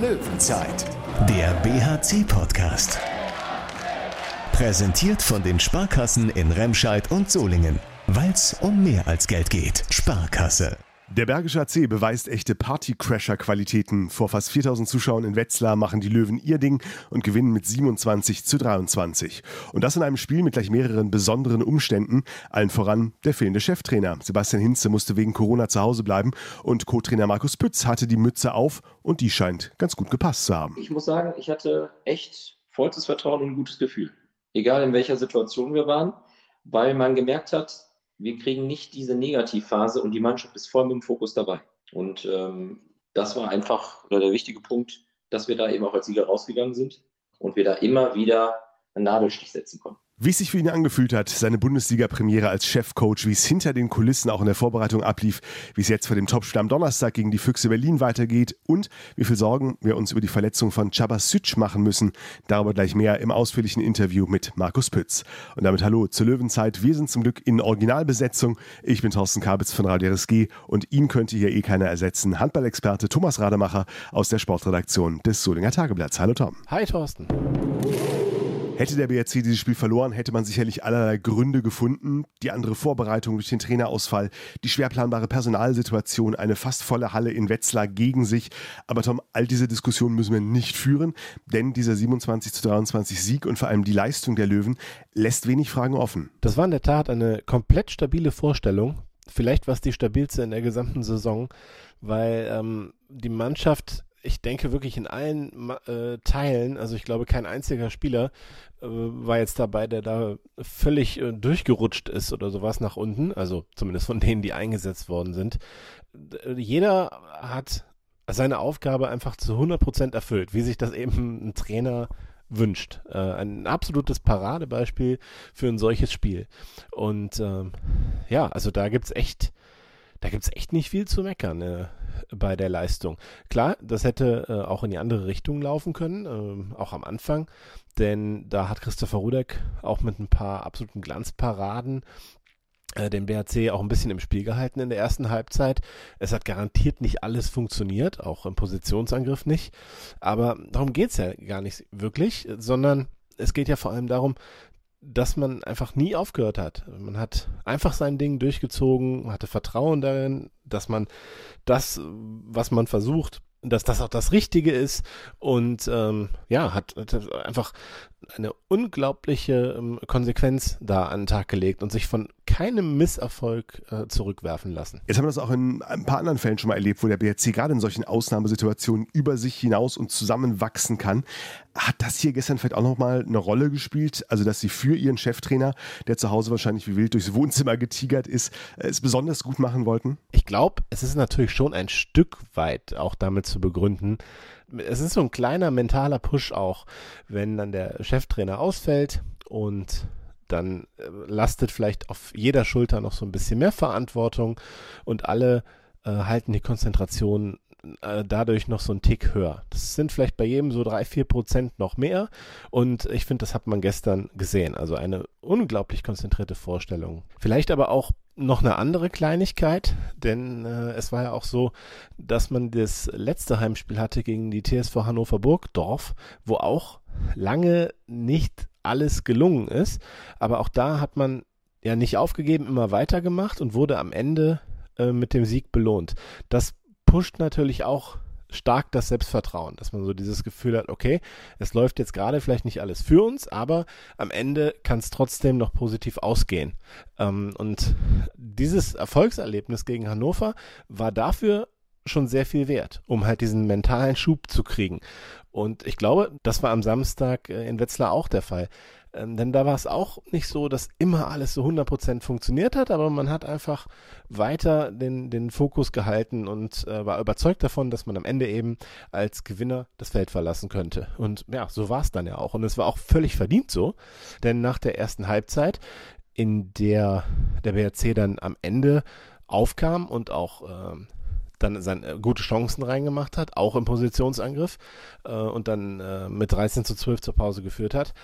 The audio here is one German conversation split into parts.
Löwenzeit, der BHC-Podcast. Präsentiert von den Sparkassen in Remscheid und Solingen. Weil es um mehr als Geld geht. Sparkasse. Der Bergische AC beweist echte Party-Crasher-Qualitäten. Vor fast 4000 Zuschauern in Wetzlar machen die Löwen ihr Ding und gewinnen mit 27 zu 23. Und das in einem Spiel mit gleich mehreren besonderen Umständen. Allen voran der fehlende Cheftrainer. Sebastian Hinze musste wegen Corona zu Hause bleiben und Co-Trainer Markus Pütz hatte die Mütze auf und die scheint ganz gut gepasst zu haben. Ich muss sagen, ich hatte echt vollstes Vertrauen und ein gutes Gefühl. Egal in welcher Situation wir waren, weil man gemerkt hat, wir kriegen nicht diese Negativphase und die Mannschaft ist voll mit dem Fokus dabei. Und ähm, das war einfach der wichtige Punkt, dass wir da eben auch als Sieger rausgegangen sind und wir da immer wieder einen Nadelstich setzen konnten. Wie es sich für ihn angefühlt hat, seine Bundesliga-Premiere als Chefcoach, wie es hinter den Kulissen auch in der Vorbereitung ablief, wie es jetzt vor dem Topspiel am Donnerstag gegen die Füchse Berlin weitergeht und wie viel Sorgen wir uns über die Verletzung von Cabasic machen müssen. Darüber gleich mehr im ausführlichen Interview mit Markus Pütz. Und damit hallo zur Löwenzeit. Wir sind zum Glück in Originalbesetzung. Ich bin Thorsten Kabitz von Radio RSG und ihn könnte hier eh keiner ersetzen. Handballexperte Thomas Rademacher aus der Sportredaktion des Solinger Tageblatts. Hallo Tom. Hi Thorsten. Hätte der BRC dieses Spiel verloren, hätte man sicherlich allerlei Gründe gefunden. Die andere Vorbereitung durch den Trainerausfall, die schwerplanbare Personalsituation, eine fast volle Halle in Wetzlar gegen sich. Aber Tom, all diese Diskussionen müssen wir nicht führen, denn dieser 27 zu 23 Sieg und vor allem die Leistung der Löwen lässt wenig Fragen offen. Das war in der Tat eine komplett stabile Vorstellung. Vielleicht war es die stabilste in der gesamten Saison, weil ähm, die Mannschaft ich denke wirklich in allen äh, Teilen, also ich glaube, kein einziger Spieler äh, war jetzt dabei, der da völlig äh, durchgerutscht ist oder sowas nach unten, also zumindest von denen, die eingesetzt worden sind. Jeder hat seine Aufgabe einfach zu 100 Prozent erfüllt, wie sich das eben ein Trainer wünscht. Äh, ein absolutes Paradebeispiel für ein solches Spiel. Und ähm, ja, also da gibt's echt, da gibt's echt nicht viel zu meckern. Äh, bei der Leistung. Klar, das hätte äh, auch in die andere Richtung laufen können, äh, auch am Anfang, denn da hat Christopher Rudek auch mit ein paar absoluten Glanzparaden äh, den BHC auch ein bisschen im Spiel gehalten in der ersten Halbzeit. Es hat garantiert nicht alles funktioniert, auch im Positionsangriff nicht. Aber darum geht es ja gar nicht wirklich, sondern es geht ja vor allem darum, dass man einfach nie aufgehört hat. Man hat einfach sein Ding durchgezogen, hatte Vertrauen darin, dass man das, was man versucht, dass das auch das Richtige ist und ähm, ja, hat, hat einfach eine unglaubliche ähm, Konsequenz da an den Tag gelegt und sich von keinem Misserfolg äh, zurückwerfen lassen. Jetzt haben wir das auch in ein paar anderen Fällen schon mal erlebt, wo der BRC gerade in solchen Ausnahmesituationen über sich hinaus und zusammenwachsen kann. Hat das hier gestern vielleicht auch nochmal eine Rolle gespielt? Also, dass sie für ihren Cheftrainer, der zu Hause wahrscheinlich wie wild durchs Wohnzimmer getigert ist, es besonders gut machen wollten? Ich glaube, es ist natürlich schon ein Stück weit auch damit zu begründen, es ist so ein kleiner mentaler Push auch, wenn dann der Cheftrainer ausfällt und dann äh, lastet vielleicht auf jeder Schulter noch so ein bisschen mehr Verantwortung und alle äh, halten die Konzentration äh, dadurch noch so ein Tick höher. Das sind vielleicht bei jedem so drei, vier Prozent noch mehr und ich finde, das hat man gestern gesehen. Also eine unglaublich konzentrierte Vorstellung. Vielleicht aber auch noch eine andere Kleinigkeit, denn äh, es war ja auch so, dass man das letzte Heimspiel hatte gegen die TSV Hannover Burgdorf, wo auch lange nicht alles gelungen ist, aber auch da hat man ja nicht aufgegeben, immer weitergemacht und wurde am Ende äh, mit dem Sieg belohnt. Das pusht natürlich auch stark das Selbstvertrauen, dass man so dieses Gefühl hat, okay, es läuft jetzt gerade vielleicht nicht alles für uns, aber am Ende kann es trotzdem noch positiv ausgehen. Ähm, und dieses Erfolgserlebnis gegen Hannover war dafür schon sehr viel wert, um halt diesen mentalen Schub zu kriegen. Und ich glaube, das war am Samstag äh, in Wetzlar auch der Fall. Ähm, denn da war es auch nicht so, dass immer alles so 100% funktioniert hat, aber man hat einfach weiter den, den Fokus gehalten und äh, war überzeugt davon, dass man am Ende eben als Gewinner das Feld verlassen könnte. Und ja, so war es dann ja auch. Und es war auch völlig verdient so, denn nach der ersten Halbzeit, in der der BRC dann am Ende aufkam und auch äh, dann seine äh, gute Chancen reingemacht hat, auch im Positionsangriff äh, und dann äh, mit 13 zu 12 zur Pause geführt hat,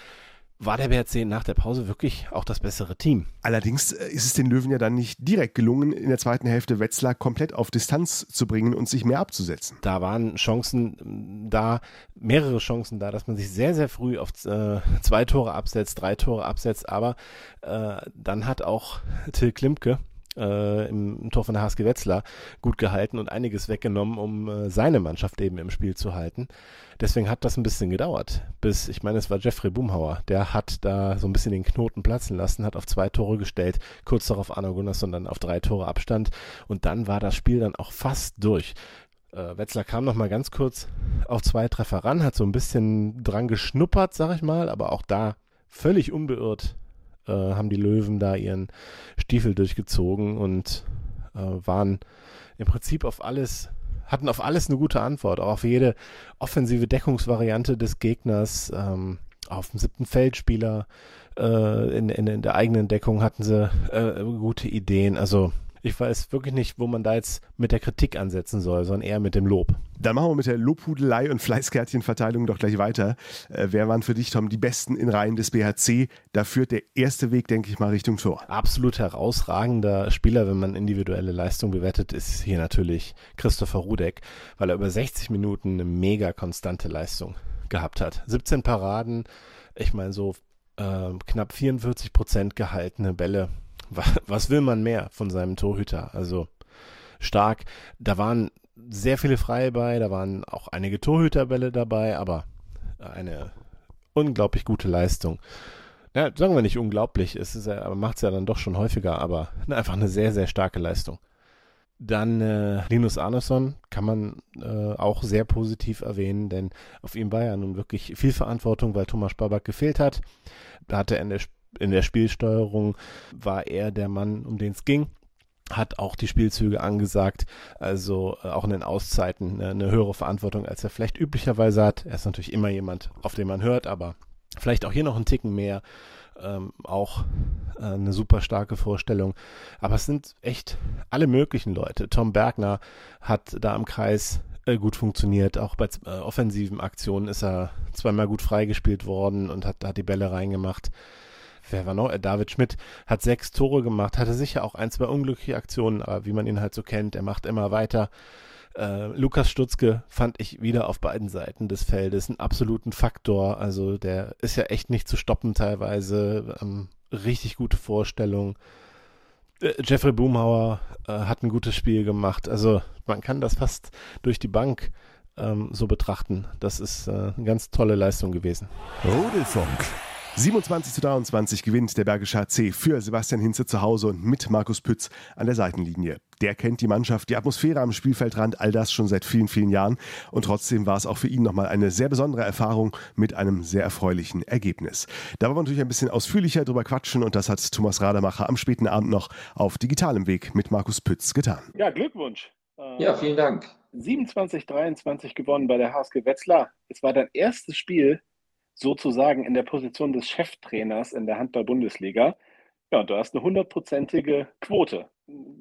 war der BRC nach der Pause wirklich auch das bessere Team. Allerdings äh, ist es den Löwen ja dann nicht direkt gelungen, in der zweiten Hälfte Wetzlar komplett auf Distanz zu bringen und sich mehr abzusetzen. Da waren Chancen da, mehrere Chancen da, dass man sich sehr, sehr früh auf äh, zwei Tore absetzt, drei Tore absetzt, aber äh, dann hat auch Till Klimke äh, im, Tor von der HSG Wetzlar gut gehalten und einiges weggenommen, um äh, seine Mannschaft eben im Spiel zu halten. Deswegen hat das ein bisschen gedauert, bis, ich meine, es war Jeffrey Boomhauer, der hat da so ein bisschen den Knoten platzen lassen, hat auf zwei Tore gestellt, kurz darauf Arno Gunnarsson dann auf drei Tore Abstand und dann war das Spiel dann auch fast durch. Äh, Wetzlar kam noch mal ganz kurz auf zwei Treffer ran, hat so ein bisschen dran geschnuppert, sag ich mal, aber auch da völlig unbeirrt äh, haben die Löwen da ihren Stiefel durchgezogen und äh, waren im Prinzip auf alles, hatten auf alles eine gute Antwort, auch auf jede offensive Deckungsvariante des Gegners, ähm, auf dem siebten Feldspieler äh, in, in, in, der eigenen Deckung hatten sie äh, gute Ideen. Also ich weiß wirklich nicht, wo man da jetzt mit der Kritik ansetzen soll, sondern eher mit dem Lob. Dann machen wir mit der Lobhudelei und Fleißkärtchenverteilung doch gleich weiter. Äh, wer waren für dich, Tom, die Besten in Reihen des BHC? Da führt der erste Weg, denke ich mal, Richtung Tor. Absolut herausragender Spieler, wenn man individuelle Leistung bewertet, ist hier natürlich Christopher Rudek, weil er über 60 Minuten eine mega konstante Leistung gehabt hat. 17 Paraden, ich meine so äh, knapp 44 Prozent gehaltene Bälle was will man mehr von seinem Torhüter? Also stark. Da waren sehr viele Freie bei, da waren auch einige Torhüterbälle dabei, aber eine unglaublich gute Leistung. Ja, sagen wir nicht unglaublich, es ist ja, macht es ja dann doch schon häufiger, aber einfach eine sehr, sehr starke Leistung. Dann äh, Linus Arneson kann man äh, auch sehr positiv erwähnen, denn auf ihm war ja nun wirklich viel Verantwortung, weil Thomas Babak gefehlt hat. Da hatte er in der in der Spielsteuerung war er der Mann, um den es ging hat auch die Spielzüge angesagt, also äh, auch in den Auszeiten äh, eine höhere Verantwortung, als er vielleicht üblicherweise hat. Er ist natürlich immer jemand, auf den man hört, aber vielleicht auch hier noch einen Ticken mehr. Ähm, auch äh, eine super starke Vorstellung. Aber es sind echt alle möglichen Leute. Tom Bergner hat da im Kreis äh, gut funktioniert. Auch bei äh, offensiven Aktionen ist er zweimal gut freigespielt worden und hat, hat die Bälle reingemacht wer war noch? Äh, David Schmidt hat sechs Tore gemacht, hatte sicher auch ein, zwei unglückliche Aktionen, aber wie man ihn halt so kennt, er macht immer weiter. Äh, Lukas Stutzke fand ich wieder auf beiden Seiten des Feldes einen absoluten Faktor. Also der ist ja echt nicht zu stoppen teilweise. Ähm, richtig gute Vorstellung. Äh, Jeffrey Boomhauer äh, hat ein gutes Spiel gemacht. Also man kann das fast durch die Bank ähm, so betrachten. Das ist äh, eine ganz tolle Leistung gewesen. Rudelfunk. 27 zu 23 gewinnt der Bergische HC für Sebastian Hinze zu Hause und mit Markus Pütz an der Seitenlinie. Der kennt die Mannschaft, die Atmosphäre am Spielfeldrand, all das schon seit vielen, vielen Jahren. Und trotzdem war es auch für ihn nochmal eine sehr besondere Erfahrung mit einem sehr erfreulichen Ergebnis. Da wollen wir natürlich ein bisschen ausführlicher drüber quatschen und das hat Thomas Rademacher am späten Abend noch auf digitalem Weg mit Markus Pütz getan. Ja, Glückwunsch. Ja, vielen Dank. 27, 23 gewonnen bei der HSG Wetzlar. Es war dein erstes Spiel sozusagen in der Position des Cheftrainers in der Handball-Bundesliga. Ja, du hast eine hundertprozentige Quote.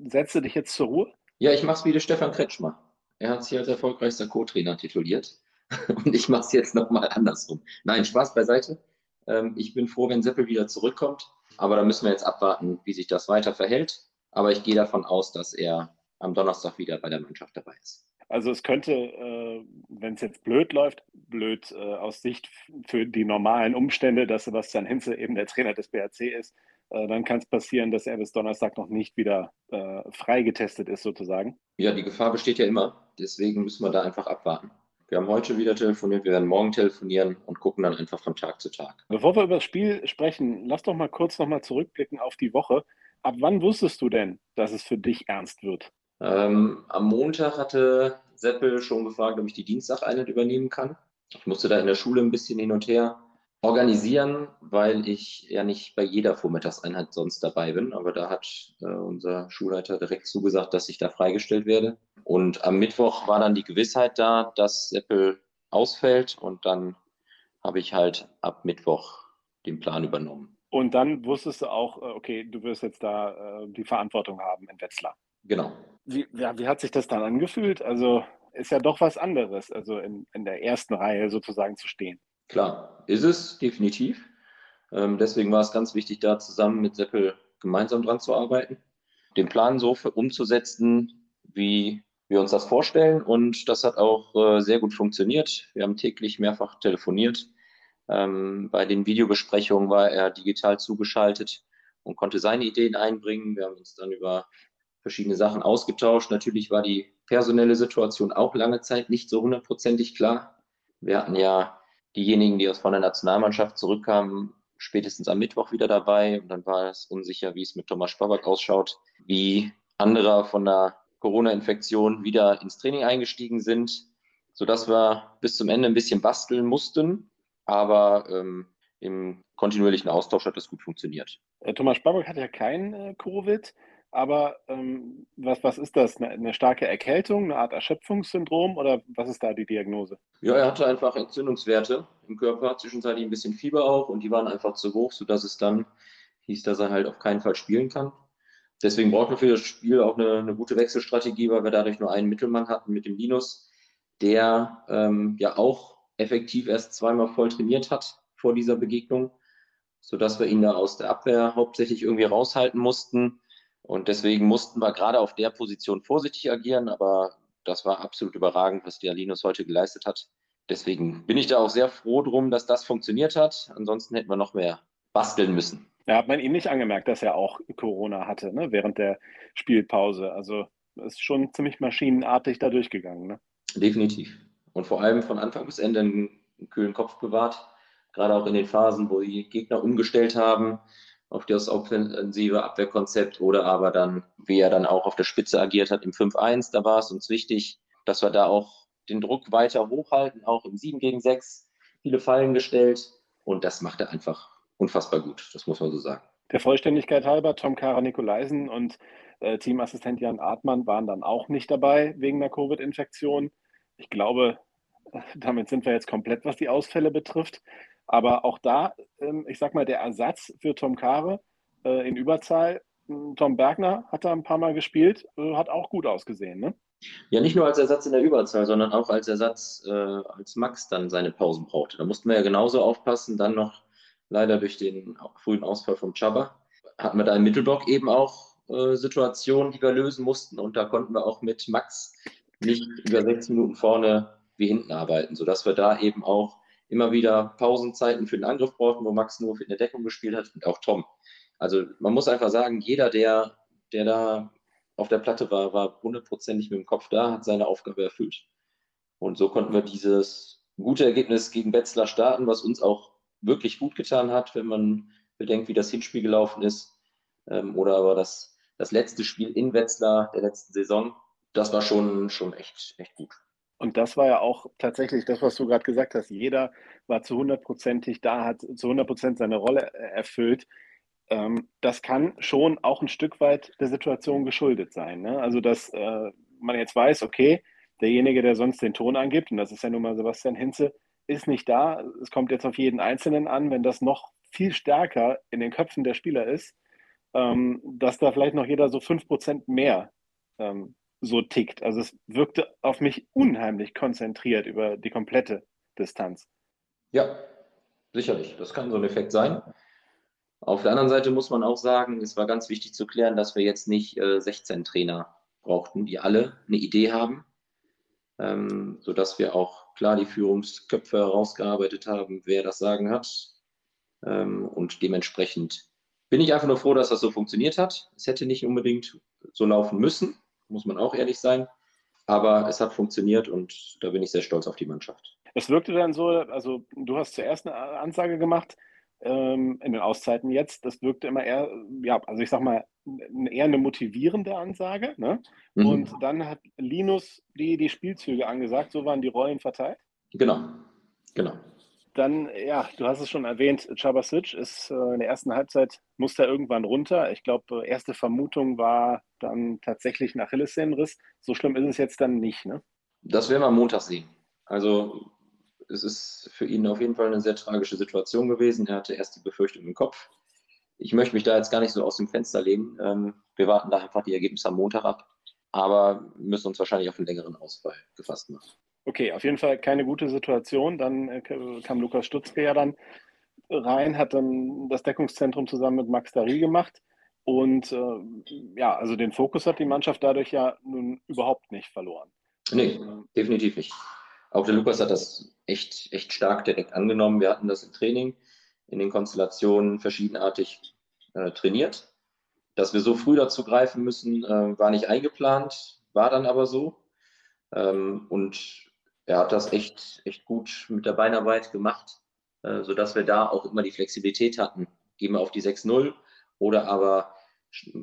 Setze dich jetzt zur Ruhe? Ja, ich mache es wie der Stefan Kretschmer. Er hat sich als erfolgreichster Co-Trainer tituliert. Und ich mache es jetzt nochmal andersrum. Nein, Spaß beiseite. Ähm, ich bin froh, wenn Seppel wieder zurückkommt. Aber da müssen wir jetzt abwarten, wie sich das weiter verhält. Aber ich gehe davon aus, dass er am Donnerstag wieder bei der Mannschaft dabei ist. Also es könnte, äh, wenn es jetzt blöd läuft, blöd äh, aus Sicht für die normalen Umstände, dass Sebastian Hinze eben der Trainer des BRC ist, äh, dann kann es passieren, dass er bis Donnerstag noch nicht wieder äh, freigetestet ist sozusagen. Ja, die Gefahr besteht ja immer. Deswegen müssen wir da einfach abwarten. Wir haben heute wieder telefoniert, wir werden morgen telefonieren und gucken dann einfach von Tag zu Tag. Bevor wir über das Spiel sprechen, lass doch mal kurz noch mal zurückblicken auf die Woche. Ab wann wusstest du denn, dass es für dich ernst wird? Ähm, am Montag hatte Seppel schon gefragt, ob ich die Dienstageinheit übernehmen kann. Ich musste da in der Schule ein bisschen hin und her organisieren, weil ich ja nicht bei jeder Vormittagseinheit sonst dabei bin. Aber da hat äh, unser Schulleiter direkt zugesagt, dass ich da freigestellt werde. Und am Mittwoch war dann die Gewissheit da, dass Seppel ausfällt. Und dann habe ich halt ab Mittwoch den Plan übernommen. Und dann wusstest du auch, äh, okay, du wirst jetzt da äh, die Verantwortung haben in Wetzlar. Genau. Wie, ja, wie hat sich das dann angefühlt? Also ist ja doch was anderes, also in, in der ersten Reihe sozusagen zu stehen. Klar, ist es definitiv. Ähm, deswegen war es ganz wichtig, da zusammen mit Seppel gemeinsam dran zu arbeiten, den Plan so für, umzusetzen, wie wir uns das vorstellen. Und das hat auch äh, sehr gut funktioniert. Wir haben täglich mehrfach telefoniert. Ähm, bei den Videobesprechungen war er digital zugeschaltet und konnte seine Ideen einbringen. Wir haben uns dann über verschiedene Sachen ausgetauscht. Natürlich war die personelle Situation auch lange Zeit nicht so hundertprozentig klar. Wir hatten ja diejenigen, die aus von der Nationalmannschaft zurückkamen, spätestens am Mittwoch wieder dabei. Und dann war es unsicher, wie es mit Thomas Spaback ausschaut, wie andere von der Corona-Infektion wieder ins Training eingestiegen sind, sodass wir bis zum Ende ein bisschen basteln mussten. Aber ähm, im kontinuierlichen Austausch hat das gut funktioniert. Äh, Thomas Spaback hat ja kein äh, Covid, aber ähm, was, was ist das? Eine, eine, starke Erkältung, eine Art Erschöpfungssyndrom oder was ist da die Diagnose? Ja, er hatte einfach Entzündungswerte im Körper, zwischenzeitlich ein bisschen Fieber auch und die waren einfach zu hoch, sodass es dann hieß, dass er halt auf keinen Fall spielen kann. Deswegen brauchten wir für das Spiel auch eine, eine, gute Wechselstrategie, weil wir dadurch nur einen Mittelmann hatten mit dem Linus, der ähm, ja auch effektiv erst zweimal voll trainiert hat vor dieser Begegnung, sodass wir ihn da aus der Abwehr hauptsächlich irgendwie raushalten mussten. Und deswegen mussten wir gerade auf der Position vorsichtig agieren, aber das war absolut überragend, was der Linus heute geleistet hat. Deswegen bin ich da auch sehr froh drum, dass das funktioniert hat. Ansonsten hätten wir noch mehr basteln müssen. Ja, hat man ihm nicht angemerkt, dass er auch Corona hatte, ne, während der Spielpause. Also ist schon ziemlich maschinenartig da durchgegangen. Ne? Definitiv. Und vor allem von Anfang bis Ende einen, kühlen Kopf bewahrt. Gerade auch in den Phasen, wo die Gegner umgestellt haben auf das offensive Abwehrkonzept oder aber dann, wie er dann auch auf der Spitze agiert hat im 5-1, da war es uns wichtig, dass wir da auch den Druck weiter hochhalten, auch im 7 gegen 6, viele Fallen gestellt und das macht er einfach unfassbar gut, das muss man so sagen. Der Vollständigkeit halber, Tom Kara Nikolaisen und äh, Teamassistent Jan Artmann waren dann auch nicht dabei wegen der Covid-Infektion. Ich glaube, damit sind wir jetzt komplett, was die Ausfälle betrifft. Aber auch da, ähm, ich sag mal, der Ersatz für Tom Kare äh, in Überzahl, hm, Tom Bergner hat da ein paar Mal gespielt, äh, hat auch gut ausgesehen, ne? Ja, nicht nur als Ersatz in der Überzahl, sondern auch als Ersatz, äh, als Max dann seine Pausen brauchte. Da mussten wir ja genauso aufpassen, dann noch leider durch den frühen Ausfall vom Chaba, hatten wir da im Mittelblock eben auch äh, Situationen, die wir lösen mussten. Und da konnten wir auch mit Max nicht über sechs Minuten vorne wie hinten arbeiten, sodass wir da eben auch immer wieder Pausenzeiten für den Angriff brauchten, wo Max nur in der Deckung gespielt hat und auch Tom. Also man muss einfach sagen, jeder, der, der da auf der Platte war, war hundertprozentig mit dem Kopf da, hat seine Aufgabe erfüllt. Und so konnten wir dieses gute Ergebnis gegen Wetzlar starten, was uns auch wirklich gut getan hat, wenn man bedenkt, wie das Hinspiel gelaufen ist. Ähm, oder aber das, das letzte Spiel in Wetzlar der letzten Saison, das war schon, schon echt, echt gut. Und das war ja auch tatsächlich das, was du gerade gesagt hast. Jeder war zu hundertprozentig da, hat zu hundertprozent seine Rolle äh, erfüllt. Ähm, das kann schon auch ein Stück weit der Situation geschuldet sein. Ne? Also, dass äh, man jetzt weiß, okay, derjenige, der sonst den Ton angibt, und das ist ja nun mal Sebastian Hinze, ist nicht da. Es kommt jetzt auf jeden Einzelnen an, wenn das noch viel stärker in den Köpfen der Spieler ist, ähm, dass da vielleicht noch jeder so 5% mehr ähm, so tickt. Also es wirkte auf mich unheimlich konzentriert über die komplette Distanz. Ja, sicherlich. Das kann so ein Effekt sein. Auf der anderen Seite muss man auch sagen, es war ganz wichtig zu klären, dass wir jetzt nicht äh, 16 Trainer brauchten, die alle eine Idee haben, ähm, sodass wir auch klar die Führungsköpfe herausgearbeitet haben, wer das Sagen hat. Ähm, und dementsprechend bin ich einfach nur froh, dass das so funktioniert hat. Es hätte nicht unbedingt so laufen müssen, muss man auch ehrlich sein. Aber es hat funktioniert und da bin ich sehr stolz auf die Mannschaft. Es wirkte dann so, also du hast zuerst eine Ansage gemacht ähm, in den Auszeiten jetzt. Das wirkte immer eher, ja, also ich sag mal, eher eine motivierende Ansage. Ne? Mhm. Und dann hat Linus die, die Spielzüge angesagt, so waren die Rollen verteilt. Genau, genau. Dann, ja, du hast es schon erwähnt, Chabasic ist äh, in der ersten Halbzeit, musste er irgendwann runter. Ich glaube, erste Vermutung war dann tatsächlich ein Achillessehnenriss. So schlimm ist es jetzt dann nicht, ne? Das werden wir am Montag sehen. Also es ist für ihn auf jeden Fall eine sehr tragische Situation gewesen. Er hatte erst die Befürchtung im Kopf. Ich möchte mich da jetzt gar nicht so aus dem Fenster lehnen. Ähm, wir warten da einfach die Ergebnisse am Montag ab, aber müssen uns wahrscheinlich auf einen längeren Ausfall gefasst machen. Okay, auf jeden Fall keine gute Situation. Dann äh, kam Lukas Stutzke ja dann rein, hat dann das Deckungszentrum zusammen mit Max Dari gemacht. Und äh, ja, also den Fokus hat die Mannschaft dadurch ja nun überhaupt nicht verloren. Nee, definitiv nicht. Auch der Lukas hat das echt, echt stark direkt angenommen. Wir hatten das im Training in den Konstellationen verschiedenartig äh, trainiert. Dass wir so früh dazu greifen müssen, äh, war nicht eingeplant, war dann aber so. Ähm, und er hat das echt, echt gut mit der Beinarbeit gemacht, äh, sodass wir da auch immer die Flexibilität hatten. Gehen wir auf die 6-0 oder aber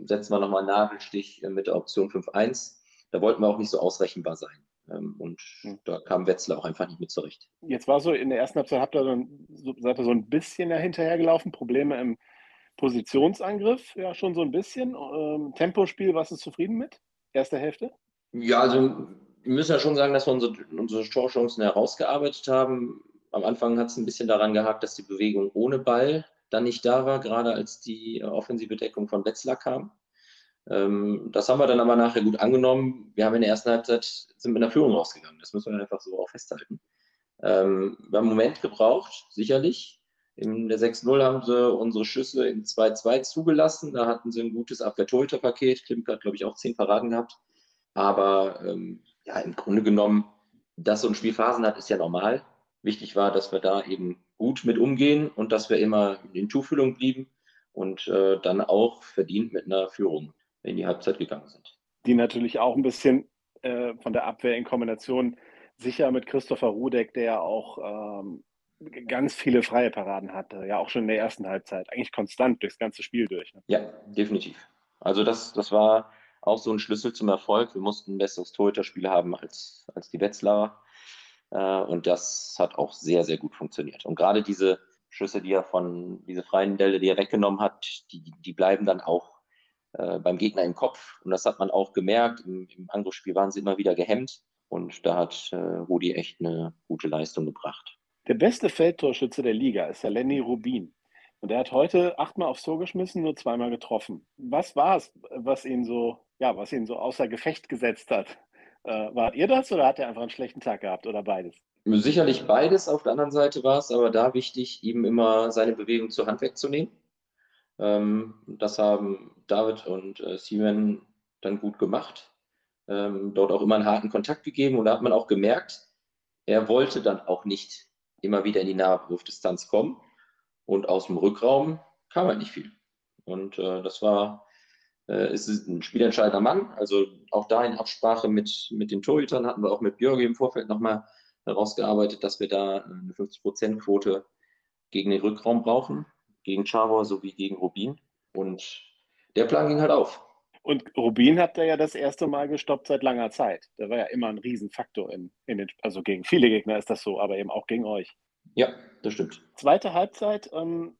setzen wir nochmal einen Nagelstich mit der Option 5-1. Da wollten wir auch nicht so ausrechenbar sein. Ähm, und hm. da kam Wetzlar auch einfach nicht mit zurecht. Jetzt war so, in der ersten Halbzeit habt ihr so, seid ihr so ein bisschen hinterhergelaufen, Probleme im Positionsangriff, ja schon so ein bisschen. Ähm, Tempospiel, warst du zufrieden mit? Erste Hälfte? Ja, also wir müssen ja schon sagen, dass wir unsere, unsere Torchancen herausgearbeitet haben. Am Anfang hat es ein bisschen daran gehakt, dass die Bewegung ohne Ball dann nicht da war, gerade als die offensive Deckung von Wetzlar kam. Ähm, das haben wir dann aber nachher gut angenommen. Wir haben in der ersten Halbzeit sind mit einer Führung rausgegangen. Das müssen wir einfach so auch festhalten. Ähm, wir haben einen Moment gebraucht, sicherlich. In der 6-0 haben sie unsere Schüsse in 2-2 zugelassen. Da hatten sie ein gutes Abwehr-Torhüter-Paket. Klimke hat, glaube ich, auch zehn Paraden gehabt. Aber ähm, ja, im Grunde genommen, dass so ein Spiel Phasen hat, ist ja normal. Wichtig war, dass wir da eben gut mit umgehen und dass wir immer in Tuchfühlung blieben und äh, dann auch verdient mit einer Führung in die Halbzeit gegangen sind. Die natürlich auch ein bisschen äh, von der Abwehr in Kombination sicher mit Christopher Rudek, der ja auch ähm, ganz viele freie Paraden hatte, ja auch schon in der ersten Halbzeit, eigentlich konstant durchs ganze Spiel durch. Ne? Ja, definitiv. Also das, das war auch so ein Schlüssel zum Erfolg. Wir mussten ein besseres Torhüterspiel haben als, als die Wetzlar. Äh, und das hat auch sehr, sehr gut funktioniert. Und gerade diese Schüsse, die er von, diese freien Delle, die er weggenommen hat, die, die bleiben dann auch äh, beim Gegner im Kopf. Und das hat man auch gemerkt. Im, im Angriffsspiel waren sie immer wieder gehemmt. Und da hat äh, Rudi echt eine gute Leistung gebracht. Der beste Feldtorschütze der Liga ist der Lenny Rubin. Und er hat heute achtmal aufs Tor geschmissen, nur zweimal getroffen. Was war es, was ihn so, ja, was ihn so außer Gefecht gesetzt hat? Äh, wart ihr das oder hat er einfach einen schlechten Tag gehabt oder beides? Sicherlich beides. Auf der anderen Seite war es aber da wichtig, ihm immer seine Bewegung zur Hand wegzunehmen. Ähm, das haben David und äh, Simon dann gut gemacht. Ähm, dort auch immer einen harten Kontakt gegeben und da hat man auch gemerkt, er wollte dann auch nicht immer wieder in die Nahwurfdistanz kommen und aus dem Rückraum kam halt nicht viel. Und äh, das war, ist ein spielentscheidender Mann. Also auch da in Absprache mit, mit den Torhütern hatten wir auch mit Björge im Vorfeld nochmal herausgearbeitet, dass wir da eine 50%-Quote gegen den Rückraum brauchen gegen Chabor sowie gegen Rubin. Und der Plan ging halt auf. Und Rubin hat da ja das erste Mal gestoppt seit langer Zeit. Der war ja immer ein Riesenfaktor in, in den, also gegen viele Gegner ist das so, aber eben auch gegen euch. Ja, das stimmt. Zweite Halbzeit ähm,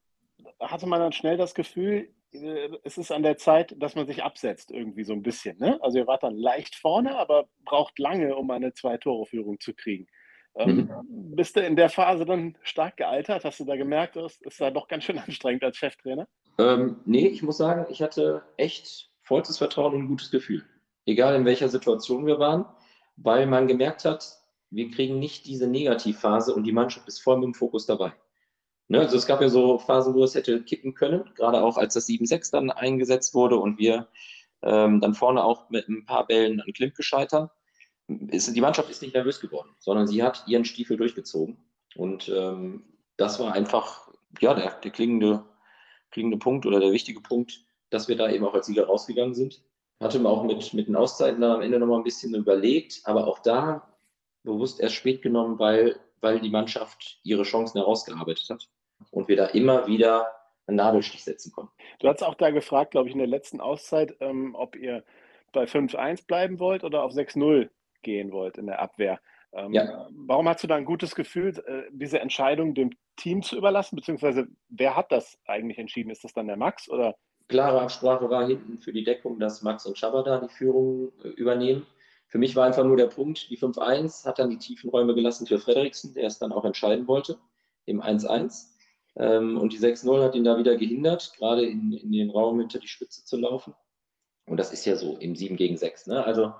hatte man dann schnell das Gefühl, äh, es ist an der Zeit, dass man sich absetzt, irgendwie so ein bisschen. Ne? Also ihr wart dann leicht vorne, aber braucht lange, um eine Zwei-Tore-Führung zu kriegen. Ähm, mhm. Bist du in der Phase dann stark gealtert? Hast du da gemerkt, es ist da doch ganz schön anstrengend als Cheftrainer? Ähm, nee, ich muss sagen, ich hatte echt vollstes Vertrauen und ein gutes Gefühl. Egal in welcher Situation wir waren, weil man gemerkt hat, wir kriegen nicht diese Negativphase und die Mannschaft ist voll mit dem Fokus dabei. Ne, also es gab ja so Phasen, wo es hätte kippen können, gerade auch als das 7-6 dann eingesetzt wurde und wir ähm, dann vorne auch mit ein paar Bällen an Klimt gescheitert ist, die Mannschaft ist nicht nervös geworden, sondern sie hat ihren Stiefel durchgezogen. Und ähm, das war einfach ja, der, der klingende, klingende Punkt oder der wichtige Punkt, dass wir da eben auch als Sieger rausgegangen sind. Hatte man auch mit, mit den Auszeiten dann am Ende nochmal ein bisschen überlegt, aber auch da bewusst erst spät genommen, weil, weil die Mannschaft ihre Chancen herausgearbeitet hat und wir da immer wieder einen Nadelstich setzen konnten. Du hast auch da gefragt, glaube ich, in der letzten Auszeit, ähm, ob ihr bei 5-1 bleiben wollt oder auf 6-0 gehen wollt in der Abwehr. Ähm, ja. Warum hast du da ein gutes Gefühl, äh, diese Entscheidung dem Team zu überlassen? Beziehungsweise wer hat das eigentlich entschieden? Ist das dann der Max oder? Klare Absprache war hinten für die Deckung, dass Max und Schabada die Führung äh, übernehmen. Für mich war einfach nur der Punkt, die 5-1 hat dann die tiefen Räume gelassen für Frederiksen, der es dann auch entscheiden wollte, im 1-1. Ähm, und die 6-0 hat ihn da wieder gehindert, gerade in, in den Raum hinter die Spitze zu laufen. Und das ist ja so im 7 gegen 6. Ne? Also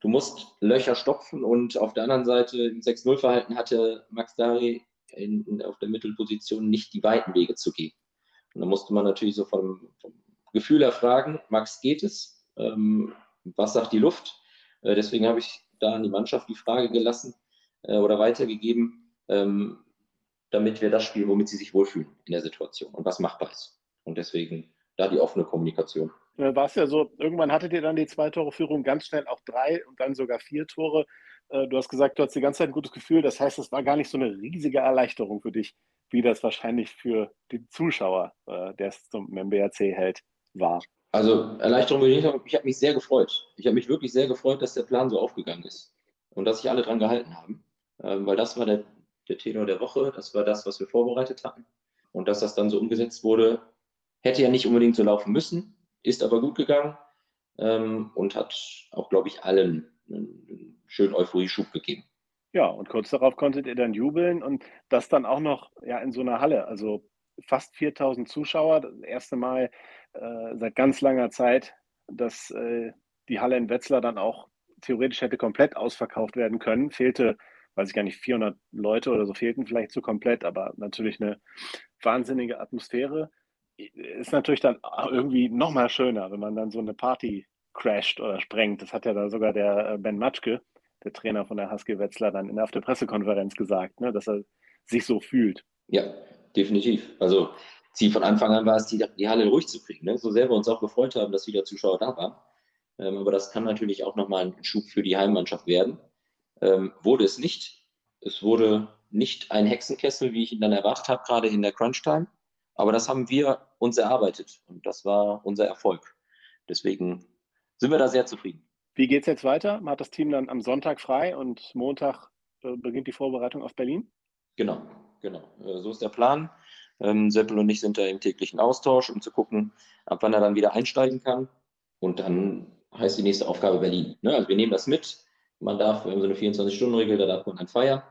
du musst Löcher stopfen und auf der anderen Seite im 6-0-Verhalten hatte Max Dari in, in, auf der Mittelposition nicht die weiten Wege zu gehen. Und da musste man natürlich so vom, vom Gefühl erfragen, Max, geht es? Ähm, was sagt die Luft? Äh, deswegen habe ich da an die Mannschaft die Frage gelassen äh, oder weitergegeben, ähm, damit wir das spielen, womit sie sich wohlfühlen in der Situation und was machbar ist. Und deswegen da die offene Kommunikation. Äh, war es ja so, irgendwann hattet ihr dann die zwei Tore Führung, ganz schnell auch drei und dann sogar vier Tore. Äh, du hast gesagt, du hast die ganze Zeit ein gutes Gefühl. Das heißt, es war gar nicht so eine riesige Erleichterung für dich, wie das wahrscheinlich für die Zuschauer, äh, der es zum MBRC hält, war. Also Erleichterung würde ich nicht sagen. Ich habe mich sehr gefreut. Ich habe mich wirklich sehr gefreut, dass der Plan so aufgegangen ist und dass sich alle dran gehalten haben. Ähm, weil das war der, der Tenor der Woche, das war das, was wir vorbereitet hatten. Und dass das dann so umgesetzt wurde, hätte ja nicht unbedingt so laufen müssen ist aber gut gegangen ähm, und hat auch, glaube ich, allen einen schönen Euphorie-Schub gegeben. Ja, und kurz darauf konntet ihr dann jubeln und das dann auch noch ja, in so einer Halle. Also fast 4000 Zuschauer, das erste Mal äh, seit ganz langer Zeit, dass äh, die Halle in Wetzlar dann auch theoretisch hätte komplett ausverkauft werden können. Fehlte, weiß ich gar nicht, 400 Leute oder so fehlten vielleicht so komplett, aber natürlich eine wahnsinnige Atmosphäre ist natürlich dann irgendwie noch mal schöner, wenn man dann so eine Party crasht oder sprengt. Das hat ja da sogar der äh, Ben Matschke, der Trainer von der Husky Wetzlar, dann auf der Pressekonferenz gesagt, ne, dass er sich so fühlt. Ja, definitiv. Also Ziel von Anfang an war es, die, die Halle ruhig zu kriegen. Ne? So sehr wir uns auch gefreut haben, dass wieder Zuschauer da waren. Ähm, aber das kann natürlich auch nochmal ein Schub für die Heimmannschaft werden. Ähm, wurde es nicht. Es wurde nicht ein Hexenkessel, wie ich ihn dann erwartet habe, gerade in der Crunch-Time. Aber das haben wir uns erarbeitet und das war unser Erfolg. Deswegen sind wir da sehr zufrieden. Wie geht es jetzt weiter? Man hat das Team dann am Sonntag frei und Montag äh, beginnt die Vorbereitung auf Berlin? Genau, genau. Äh, so ist der Plan. Ähm, Seppel und ich sind da im täglichen Austausch, um zu gucken, ab wann er dann wieder einsteigen kann. Und dann heißt die nächste Aufgabe Berlin. Ne? Also wir nehmen das mit. Man darf, wir haben so eine 24-Stunden-Regel, da darf man dann feiern.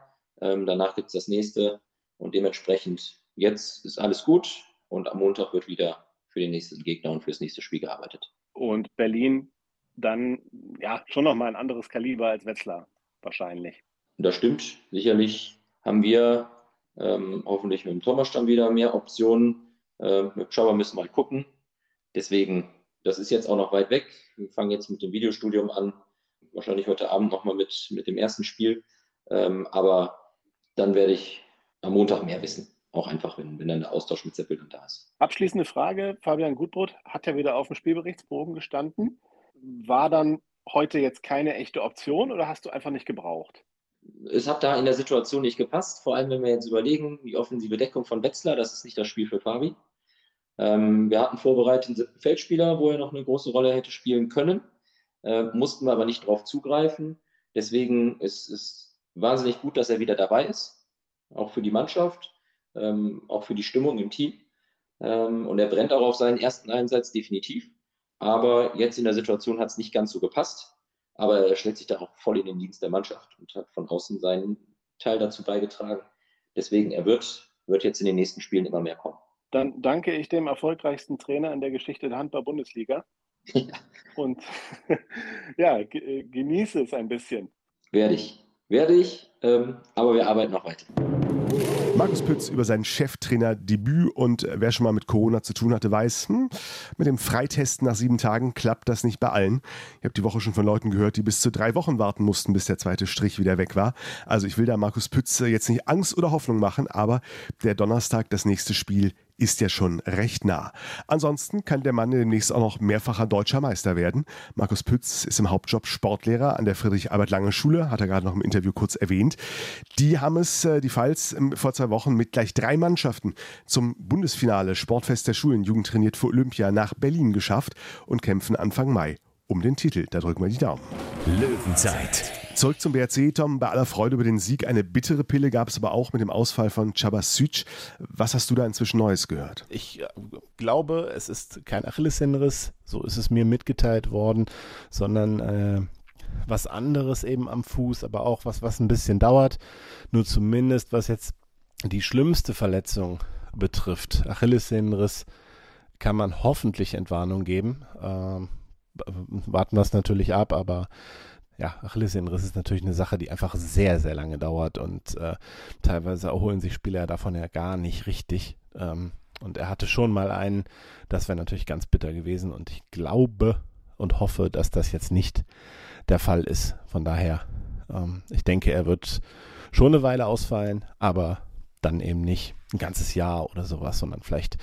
Ähm, danach gibt es das nächste und dementsprechend jetzt ist alles gut und am Montag wird wieder für den nächsten Gegner und fürs nächste Spiel gearbeitet. Und Berlin dann ja schon nochmal ein anderes Kaliber als Wetzlar wahrscheinlich. Das stimmt. Sicherlich haben wir ähm, hoffentlich mit dem Thomas dann wieder mehr Optionen. Äh, mit Schauer müssen wir mal gucken. Deswegen, das ist jetzt auch noch weit weg. Wir fangen jetzt mit dem Videostudium an. Wahrscheinlich heute Abend nochmal mit, mit dem ersten Spiel. Ähm, aber dann werde ich am Montag mehr wissen auch einfach, wenn, wenn dann der Austausch mit Seppel dann da ist. Abschließende Frage: Fabian Gutbrot hat ja wieder auf dem Spielberichtsbogen gestanden. War dann heute jetzt keine echte Option oder hast du einfach nicht gebraucht? Es hat da in der Situation nicht gepasst, vor allem wenn wir jetzt überlegen, die offensive Deckung von Wetzlar, das ist nicht das Spiel für Fabi. Ähm, wir hatten vorbereitet einen siebten Feldspieler, wo er noch eine große Rolle hätte spielen können, äh, mussten wir aber nicht darauf zugreifen. Deswegen ist es wahnsinnig gut, dass er wieder dabei ist, auch für die Mannschaft ähm, auch für die Stimmung im Team. Ähm, und er brennt auch auf seinen ersten Einsatz definitiv. Aber jetzt in der Situation hat es nicht ganz so gepasst. Aber er stellt sich da auch voll in den Dienst der Mannschaft und hat von außen seinen Teil dazu beigetragen. Deswegen, er wird, wird jetzt in den nächsten Spielen immer mehr kommen. Dann danke ich dem erfolgreichsten Trainer in der Geschichte der Handball-Bundesliga. Ja. Und ja, genieße es ein bisschen. Werde ich. Werde ich. Ähm, aber wir arbeiten noch weiter. Markus Pütz über sein Cheftrainer-Debüt und wer schon mal mit Corona zu tun hatte, weiß, hm, mit dem Freitesten nach sieben Tagen klappt das nicht bei allen. Ich habe die Woche schon von Leuten gehört, die bis zu drei Wochen warten mussten, bis der zweite Strich wieder weg war. Also ich will da Markus Pütz jetzt nicht Angst oder Hoffnung machen, aber der Donnerstag, das nächste Spiel, ist ja schon recht nah. Ansonsten kann der Mann demnächst auch noch mehrfacher deutscher Meister werden. Markus Pütz ist im Hauptjob Sportlehrer an der Friedrich-Albert-Lange-Schule, hat er gerade noch im Interview kurz erwähnt. Die haben es, äh, die Pfalz, vor zwei Wochen mit gleich drei Mannschaften zum Bundesfinale Sportfest der Schulen Jugend trainiert für Olympia nach Berlin geschafft und kämpfen Anfang Mai um den Titel. Da drücken wir die Daumen. Löwenzeit. Zurück zum BRC, Tom. Bei aller Freude über den Sieg. Eine bittere Pille gab es aber auch mit dem Ausfall von Chabasic. Was hast du da inzwischen Neues gehört? Ich äh, glaube, es ist kein Achillessehnenriss, so ist es mir mitgeteilt worden, sondern äh, was anderes eben am Fuß, aber auch was, was ein bisschen dauert. Nur zumindest, was jetzt die schlimmste Verletzung betrifft, Achillessehnenriss, kann man hoffentlich Entwarnung geben. Ähm, warten wir es natürlich ab, aber ja, Achillessehnenriss ist natürlich eine Sache, die einfach sehr, sehr lange dauert und äh, teilweise erholen sich Spieler davon ja gar nicht richtig. Ähm, und er hatte schon mal einen, das wäre natürlich ganz bitter gewesen und ich glaube und hoffe, dass das jetzt nicht der Fall ist. Von daher, ähm, ich denke, er wird schon eine Weile ausfallen, aber dann eben nicht ein ganzes Jahr oder sowas, sondern vielleicht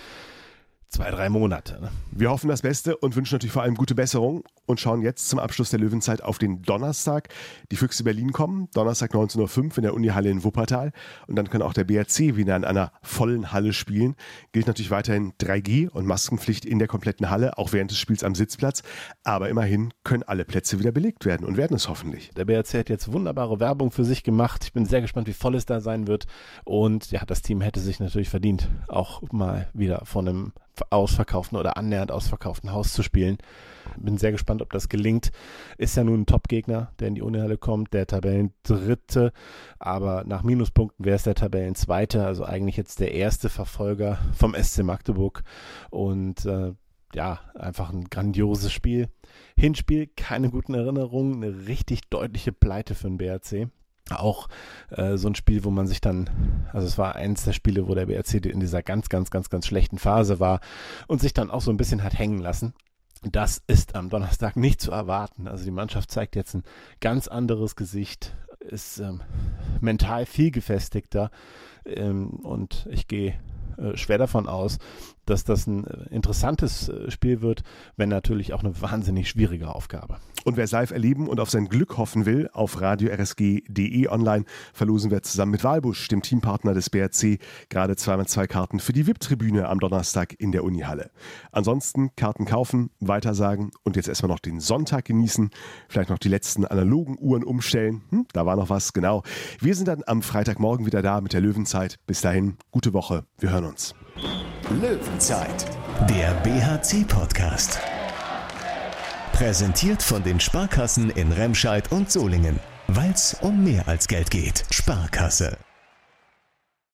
zwei, drei Monate. Ne? Wir hoffen das Beste und wünschen natürlich vor allem gute Besserung und schauen jetzt zum Abschluss der Löwenzeit auf den Donnerstag. Die Füchse Berlin kommen, Donnerstag 19.05 Uhr in der Unihalle in Wuppertal. Und dann kann auch der BRC wieder in einer vollen Halle spielen. Gilt natürlich weiterhin 3G und Maskenpflicht in der kompletten Halle, auch während des Spiels am Sitzplatz. Aber immerhin können alle Plätze wieder belegt werden und werden es hoffentlich. Der BRC hat jetzt wunderbare Werbung für sich gemacht. Ich bin sehr gespannt, wie voll es da sein wird. Und ja, das Team hätte sich natürlich verdient, auch mal wieder von einem ausverkauften oder annähernd ausverkauften Haus zu spielen. Bin sehr gespannt, ob das gelingt. Ist ja nun ein Top-Gegner, der in die Unihalle kommt, der Tabellendritte, aber nach Minuspunkten wäre es der Tabellenzweite, also eigentlich jetzt der erste Verfolger vom SC Magdeburg und äh, ja, einfach ein grandioses Spiel. Hinspiel, keine guten Erinnerungen, eine richtig deutliche Pleite für den BRC auch äh, so ein Spiel, wo man sich dann, also es war eins der Spiele, wo der BRC in dieser ganz, ganz, ganz, ganz schlechten Phase war und sich dann auch so ein bisschen hat hängen lassen. Das ist am Donnerstag nicht zu erwarten. Also die Mannschaft zeigt jetzt ein ganz anderes Gesicht, ist ähm, mental viel gefestigter ähm, und ich gehe äh, schwer davon aus, dass das ein äh, interessantes äh, Spiel wird, wenn natürlich auch eine wahnsinnig schwierige Aufgabe. Und wer es live erleben und auf sein Glück hoffen will, auf radio-rsg.de online verlosen wir zusammen mit Walbusch, dem Teampartner des BRC, gerade zweimal zwei Karten für die VIP-Tribüne am Donnerstag in der Unihalle. Ansonsten Karten kaufen, weitersagen und jetzt erstmal noch den Sonntag genießen, vielleicht noch die letzten analogen Uhren umstellen. Hm, da war noch was, genau. Wir sind dann am Freitagmorgen wieder da mit der Löwenzeit. Bis dahin, gute Woche. Wir hören uns. Löwenzeit, der BHC-Podcast. Präsentiert von den Sparkassen in Remscheid und Solingen. Weil es um mehr als Geld geht. Sparkasse.